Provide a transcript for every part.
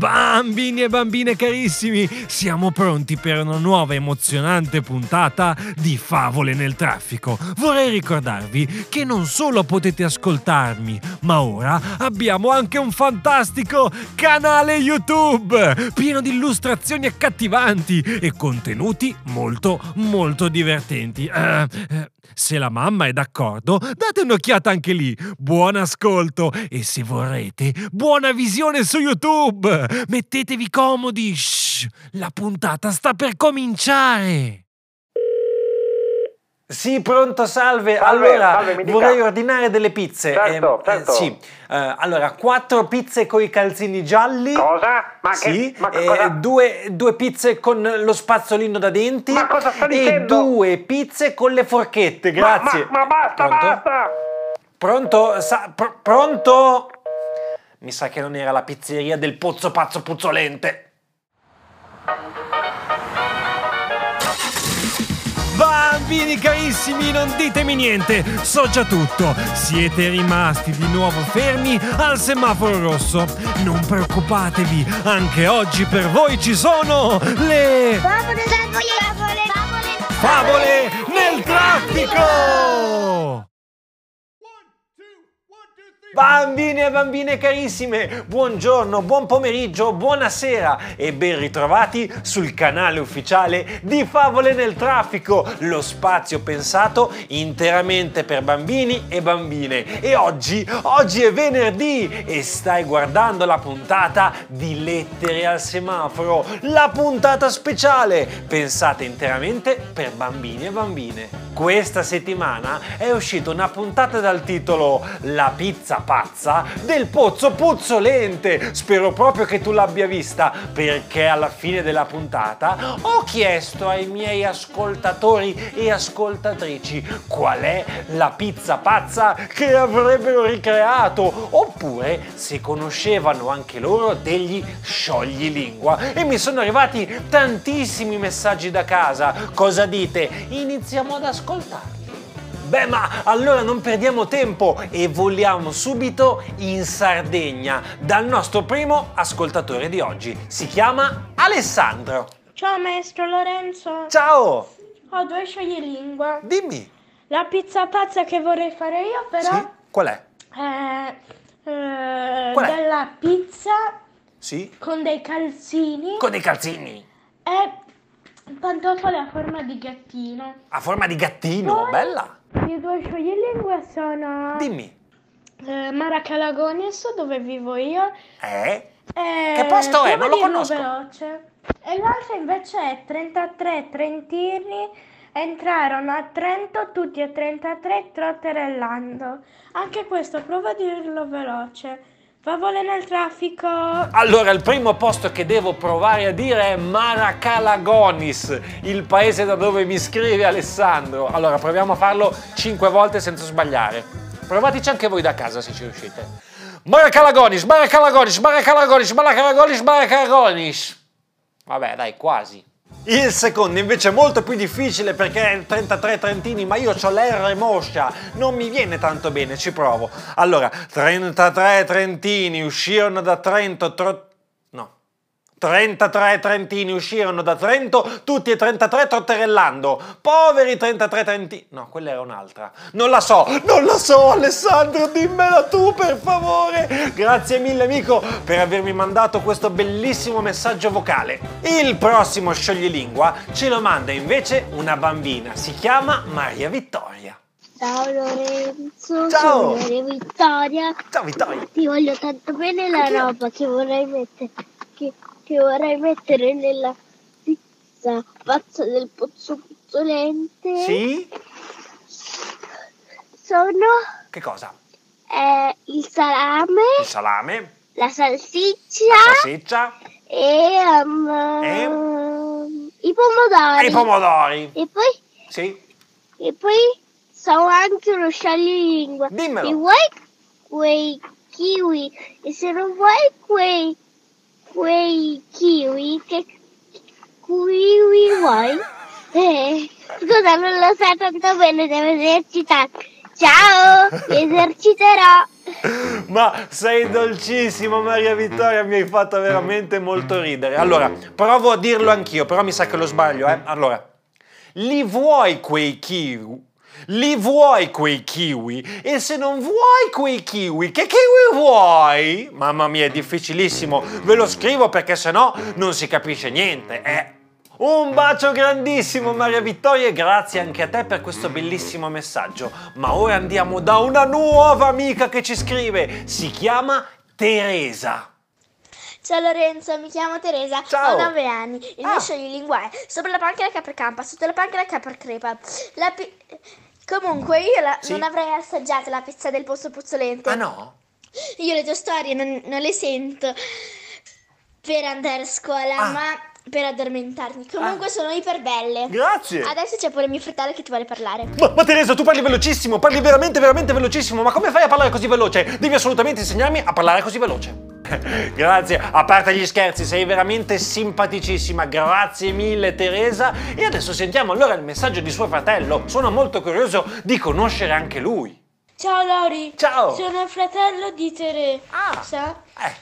Bambini e bambine carissimi, siamo pronti per una nuova emozionante puntata di Favole nel traffico. Vorrei ricordarvi che non solo potete ascoltarmi, ma ora abbiamo anche un fantastico canale YouTube pieno di illustrazioni accattivanti e contenuti molto molto divertenti. Eh, eh, se la mamma è d'accordo, date un'occhiata anche lì. Buon ascolto e se vorrete, buona visione su YouTube. Mettetevi comodi. Shh, la puntata sta per cominciare. Sì, pronto, salve. Salve, allora, salve, vorrei ordinare delle pizze. Certo, Eh, certo. eh, sì. Eh, allora, quattro pizze con i calzini gialli. Cosa? Ma sì, che, ma eh, cosa? due, due pizze con lo spazzolino da denti. Ma cosa sta E dicendo? due pizze con le forchette, Ma- grazie. Ma, ma basta, Pronto? basta! Pronto? Sa- pr- pronto? Mi sa che non era la pizzeria del pozzo pazzo puzzolente. Bambini carissimi, non ditemi niente, so già tutto. Siete rimasti di nuovo fermi al semaforo rosso. Non preoccupatevi, anche oggi per voi ci sono le Favole, favole, favole, favole nel traffico! Bambini e bambine carissime, buongiorno, buon pomeriggio, buonasera e ben ritrovati sul canale ufficiale di Favole nel Traffico, lo spazio pensato interamente per bambini e bambine. E oggi, oggi è venerdì e stai guardando la puntata di Lettere al semaforo, la puntata speciale pensata interamente per bambini e bambine. Questa settimana è uscita una puntata dal titolo La pizza pazza del pozzo puzzolente. Spero proprio che tu l'abbia vista perché alla fine della puntata ho chiesto ai miei ascoltatori e ascoltatrici qual è la pizza pazza che avrebbero ricreato oppure se conoscevano anche loro degli scioglilingua e mi sono arrivati tantissimi messaggi da casa. Cosa dite? Iniziamo ad ascoltarli. Beh, ma allora non perdiamo tempo e voliamo subito in Sardegna dal nostro primo ascoltatore di oggi. Si chiama Alessandro. Ciao maestro Lorenzo, Ciao! ho due scioglilingua. Dimmi. La pizza pazza che vorrei fare io però Sì? Qual è? è eh, Qual è? della pizza Sì? con dei calzini Con dei calzini. e pantofole a forma di gattino. A forma di gattino, Poi- bella. I due scioglilingua sono Dimmi. eh, Maracalagonis, dove vivo io. Eh? e Che posto è? Non lo conosco. veloce. E l'altra invece è 33 trentini entrarono a Trento tutti e 33 trotterellando. Anche questo prova a dirlo veloce. Favole nel traffico. Allora, il primo posto che devo provare a dire è Maracalagonis, il paese da dove mi scrive Alessandro. Allora, proviamo a farlo 5 volte senza sbagliare. Provateci anche voi da casa se ci riuscite. Maracalagonis, Maracalagonis, Maracalagonis, Maracalagonis, Maracalagonis. Vabbè, dai, quasi. Il secondo invece è molto più difficile perché è 33 trentini, ma io ho l'R moscia, non mi viene tanto bene, ci provo. Allora, 33 trentini uscirono da Trento, tro-. 33 trentini uscirono da Trento, tutti e 33 trotterellando. Poveri 33 trentini. No, quella era un'altra. Non la so, non la so, Alessandro, dimmela tu per favore. Grazie mille, amico, per avermi mandato questo bellissimo messaggio vocale. Il prossimo scioglilingua ce lo manda invece una bambina. Si chiama Maria Vittoria. Ciao Lorenzo, Ciao. Maria Vittoria. Ciao Vittoria. Ti voglio tanto bene la roba che vorrei mettere, che, che vorrei mettere nella pizza pazza del pozzo puzzolente. Sì? Sono Che cosa? eh, il salame, Il salame, la salsiccia la salsiccia e, um, E? i pomodori. e i pomodori. E poi, Sì? e poi so anche uno scioglilingua. Dimmelo. Se vuoi quei kiwi e se non vuoi quei, quei kiwi, che kiwi vuoi? Eh, scusa, non lo so tanto bene, devo esercitare. Ciao, mi eserciterò. Ma sei dolcissimo Maria Vittoria, mi hai fatto veramente molto ridere. Allora, provo a dirlo anch'io, però mi sa che lo sbaglio, eh. Allora, li vuoi quei kiwi? Li vuoi quei kiwi? E se non vuoi quei kiwi, che kiwi vuoi? Mamma mia, è difficilissimo. Ve lo scrivo perché sennò non si capisce niente, eh. Un bacio grandissimo Maria Vittoria e grazie anche a te per questo bellissimo messaggio. Ma ora andiamo da una nuova amica che ci scrive. Si chiama Teresa. Ciao Lorenzo, mi chiamo Teresa, Ciao. ho 9 anni, il Ah. mio scioglilingua è sopra la panca la capricampa, sotto la panca la capricrepa. La pi- Comunque io la- Sì. non avrei assaggiato la pizza del posto puzzolente. Ah no? Io le tue storie non, non le sento per andare a scuola, Ah. ma per addormentarmi. Comunque sono iper belle. Grazie. Adesso c'è pure mio fratello che ti vuole parlare. Ma, ma Teresa, tu parli velocissimo, parli veramente, veramente velocissimo. Ma come fai a parlare così veloce? Devi assolutamente insegnarmi a parlare così veloce. Grazie, a parte gli scherzi, sei veramente simpaticissima. Grazie mille Teresa. E adesso sentiamo allora il messaggio di suo fratello. Sono molto curioso di conoscere anche lui. Ciao Lori. Ciao. Sono il fratello di Teresa. Ah. Eh,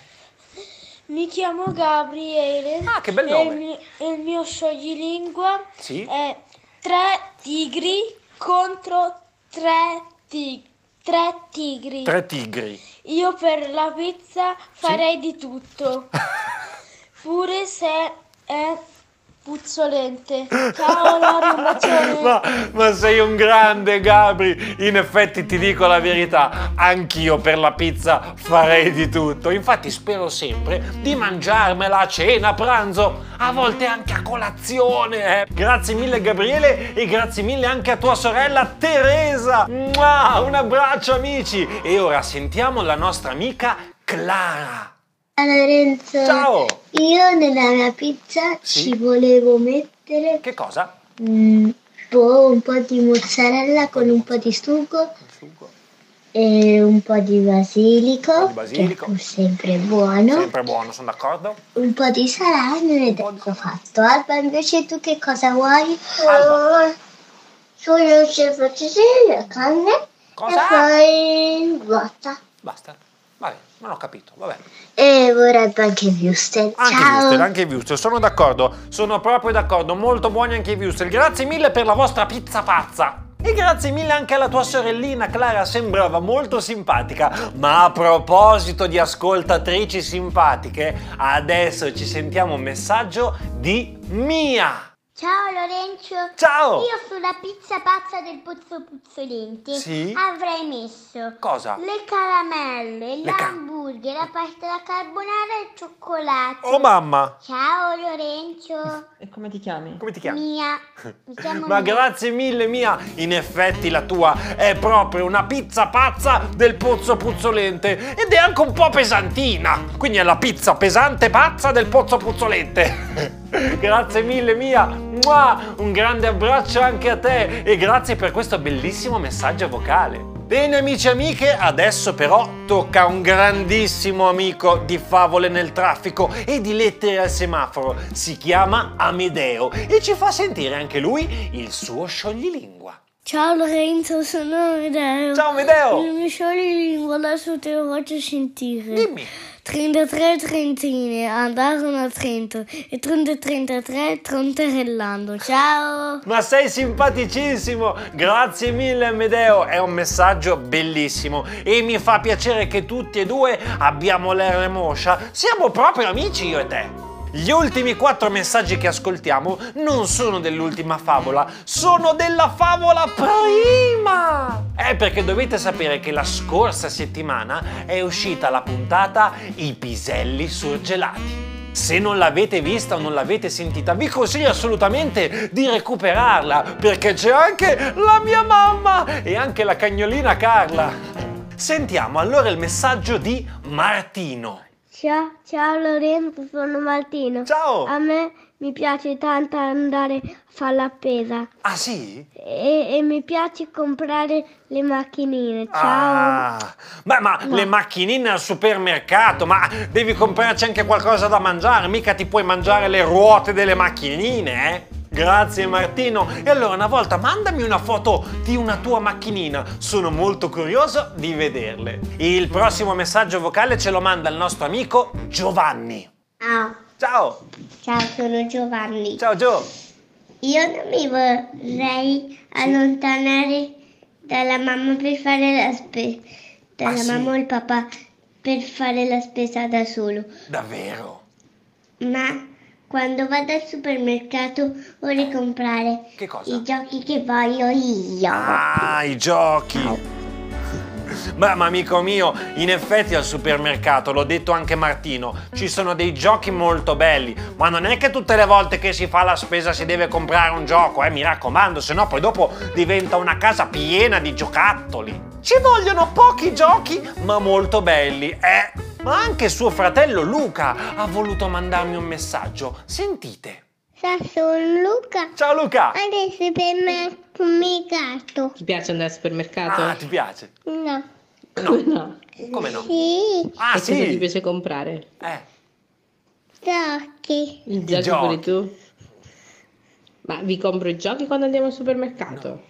Mi chiamo Gabriele. Ah, che bel e nome. Il mio, il mio scioglilingua Sì. è tre tigri contro tre, ti- tre tigri. tre tigri. Io per la pizza farei di tutto, pure se è puzzolente. Ciao Lori, un bacione. Ma, ma sei un grande Gabri, in effetti ti dico la verità, anch'io per la pizza farei di tutto, infatti spero sempre di mangiarmela a cena, a pranzo, a volte anche a colazione. eh. Grazie mille Gabriele e grazie mille anche a tua sorella Teresa. Mua, un abbraccio amici e ora sentiamo la nostra amica Clara. Lorenzo, Ciao! io nella mia pizza Sì? ci volevo mettere Che cosa? mm, boh, un po' di mozzarella con un po' di sugo e un po' di basilico, Un po' di basilico. che è sempre buono, Sempre buono, sono d'accordo? un po' di salame ed ecco fatto. Alba, invece tu che cosa vuoi? Alba. Solo se facessi la carne Cosa? e poi basta. Basta. Vabbè, non ho capito, vabbè. E vorrebbe anche il wurstel. Anche i Ciao! wurstel, anche i wurstel, sono d'accordo, sono proprio d'accordo, molto buoni anche i wurstel. Grazie mille per la vostra pizza pazza. E grazie mille anche alla tua sorellina Clara, sembrava molto simpatica. Ma a proposito di ascoltatrici simpatiche, adesso ci sentiamo un messaggio di Mia. Ciao Lorenzo. Ciao! Io sulla pizza pazza del pozzo puzzolente Sì? avrei messo Cosa? le caramelle, Le ca- l'hamburger, la pasta alla carbonara e il cioccolato. Oh mamma! Ciao Lorenzo. E come ti chiami? Come ti chiami? Mia. Mi chiamo Ma Mia. grazie mille Mia, in effetti la tua è proprio una pizza pazza del pozzo puzzolente ed è anche un po' pesantina, quindi è la pizza pesante pazza del pozzo puzzolente. grazie mille Mia, Mua! un grande abbraccio anche a te e grazie per questo bellissimo messaggio vocale. Bene amici e amiche, adesso però tocca a un grandissimo amico di favole nel traffico e di lettere al semaforo. Si chiama Amedeo e ci fa sentire anche lui il suo scioglilingua. Ciao Lorenzo, sono Amedeo. Ciao Amedeo! Il mio scioglilingua adesso te lo faccio sentire. Dimmi! 33 trentine andarono a Trento e 33 tronterellando. Ciao! Ma sei simpaticissimo! Grazie mille Amedeo, è un messaggio bellissimo e mi fa piacere che tutti e due abbiamo l'R. Siamo proprio amici io e te. Gli ultimi quattro messaggi che ascoltiamo non sono dell'ultima favola, sono della favola prima! È perché dovete sapere che la scorsa settimana è uscita la puntata I piselli surgelati. Se non l'avete vista o non l'avete sentita, vi consiglio assolutamente di recuperarla, perché c'è anche la mia mamma e anche la cagnolina Carla. Sentiamo allora il messaggio di Martino. Ciao, ciao Lorenzo, sono Martino. Ciao! A me mi piace tanto andare a fare la spesa Ah sì? e, e mi piace comprare le macchinine. Ciao! Ah, ma, ma le macchinine al supermercato, ma devi comprarci anche qualcosa da mangiare, mica ti puoi mangiare le ruote delle macchinine, eh? Grazie Martino. E allora una volta mandami una foto di una tua macchinina. Sono molto curioso di vederle. Il prossimo messaggio vocale ce lo manda il nostro amico Giovanni. Ciao, Ciao. ciao, sono Giovanni. Ciao Gio. Io non mi vorrei allontanare dalla mamma per fare la spesa, dalla Ah, sì? mamma o il papà per fare la spesa da solo. Davvero? Ma quando vado al supermercato vorrei comprare i giochi che voglio io. Ah, i giochi. Ma, ma amico mio, in effetti al supermercato, l'ho detto anche Martino, ci sono dei giochi molto belli, ma non è che tutte le volte che si fa la spesa si deve comprare un gioco, eh, mi raccomando, se no poi dopo diventa una casa piena di giocattoli. Ci vogliono pochi giochi, ma molto belli, eh. Ma anche suo fratello Luca ha voluto mandarmi un messaggio. Sentite. Ciao, sono Luca. Ciao Luca! Al supermercato. Ti piace andare al supermercato? Ah, ti piace? No. Come no? Come no? Sì, Ah, e cosa ti sì. piace comprare? Eh. giochi. I giochi giochi. pure tu? Ma vi compro i giochi quando andiamo al supermercato?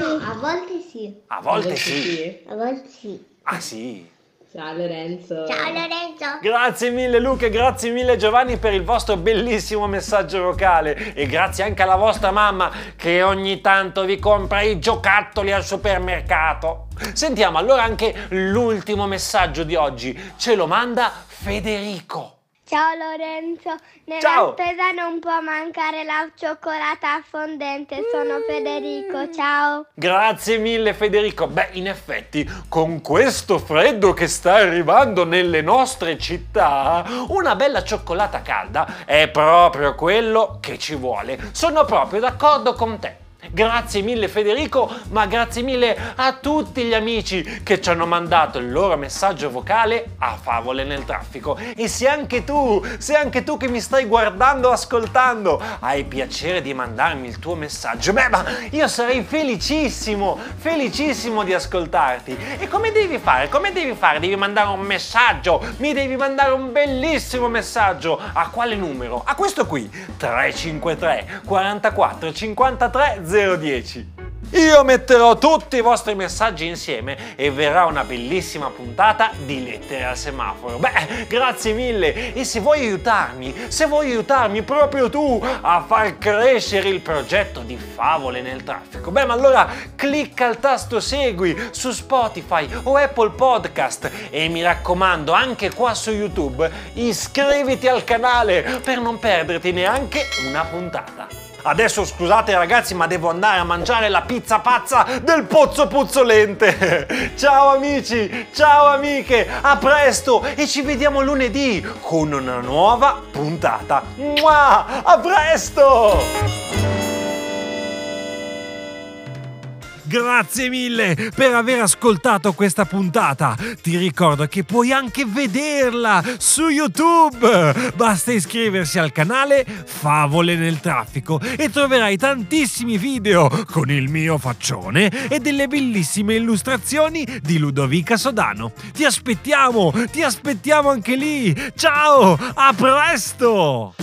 No, a volte sì. A volte sì. A volte sì. Ah sì. Ciao Lorenzo. Ciao Lorenzo. Grazie mille Luca e grazie mille Giovanni per il vostro bellissimo messaggio vocale e grazie anche alla vostra mamma che ogni tanto vi compra i giocattoli al supermercato. Sentiamo allora anche l'ultimo messaggio di oggi, ce lo manda Federico. Ciao Lorenzo, nella Ciao. spesa non può mancare la cioccolata fondente, sono Federico, ciao. Grazie mille Federico. Beh, in effetti, con questo freddo che sta arrivando nelle nostre città, una bella cioccolata calda è proprio quello che ci vuole. Sono proprio d'accordo con te. Grazie mille Federico, ma grazie mille a tutti gli amici che ci hanno mandato il loro messaggio vocale a favole nel traffico. E se anche tu, se anche tu che mi stai guardando o ascoltando, hai piacere di mandarmi il tuo messaggio, beh, ma io sarei felicissimo, felicissimo di ascoltarti. E come devi fare? Come devi fare? Devi mandare un messaggio, mi devi mandare un bellissimo messaggio. A quale numero? A questo qui, 353 44 53 010. Io metterò tutti i vostri messaggi insieme e verrà una bellissima puntata di lettere al semaforo. Beh, grazie mille! E se vuoi aiutarmi, se vuoi aiutarmi proprio tu a far crescere il progetto di favole nel traffico, beh, ma allora clicca il tasto segui su Spotify o Apple Podcast e mi raccomando, anche qua su YouTube, iscriviti al canale per non perderti neanche una puntata. Adesso scusate ragazzi, ma devo andare a mangiare la pizza pazza del pozzo puzzolente. Ciao amici, ciao amiche, a presto e ci vediamo lunedì con una nuova puntata. Mua! A presto! Grazie mille per aver ascoltato questa puntata. Ti ricordo che puoi anche vederla su YouTube. Basta iscriversi al canale Favole nel traffico e troverai tantissimi video con il mio faccione e delle bellissime illustrazioni di Ludovica Sodano. Ti aspettiamo, ti aspettiamo anche lì. Ciao, a presto!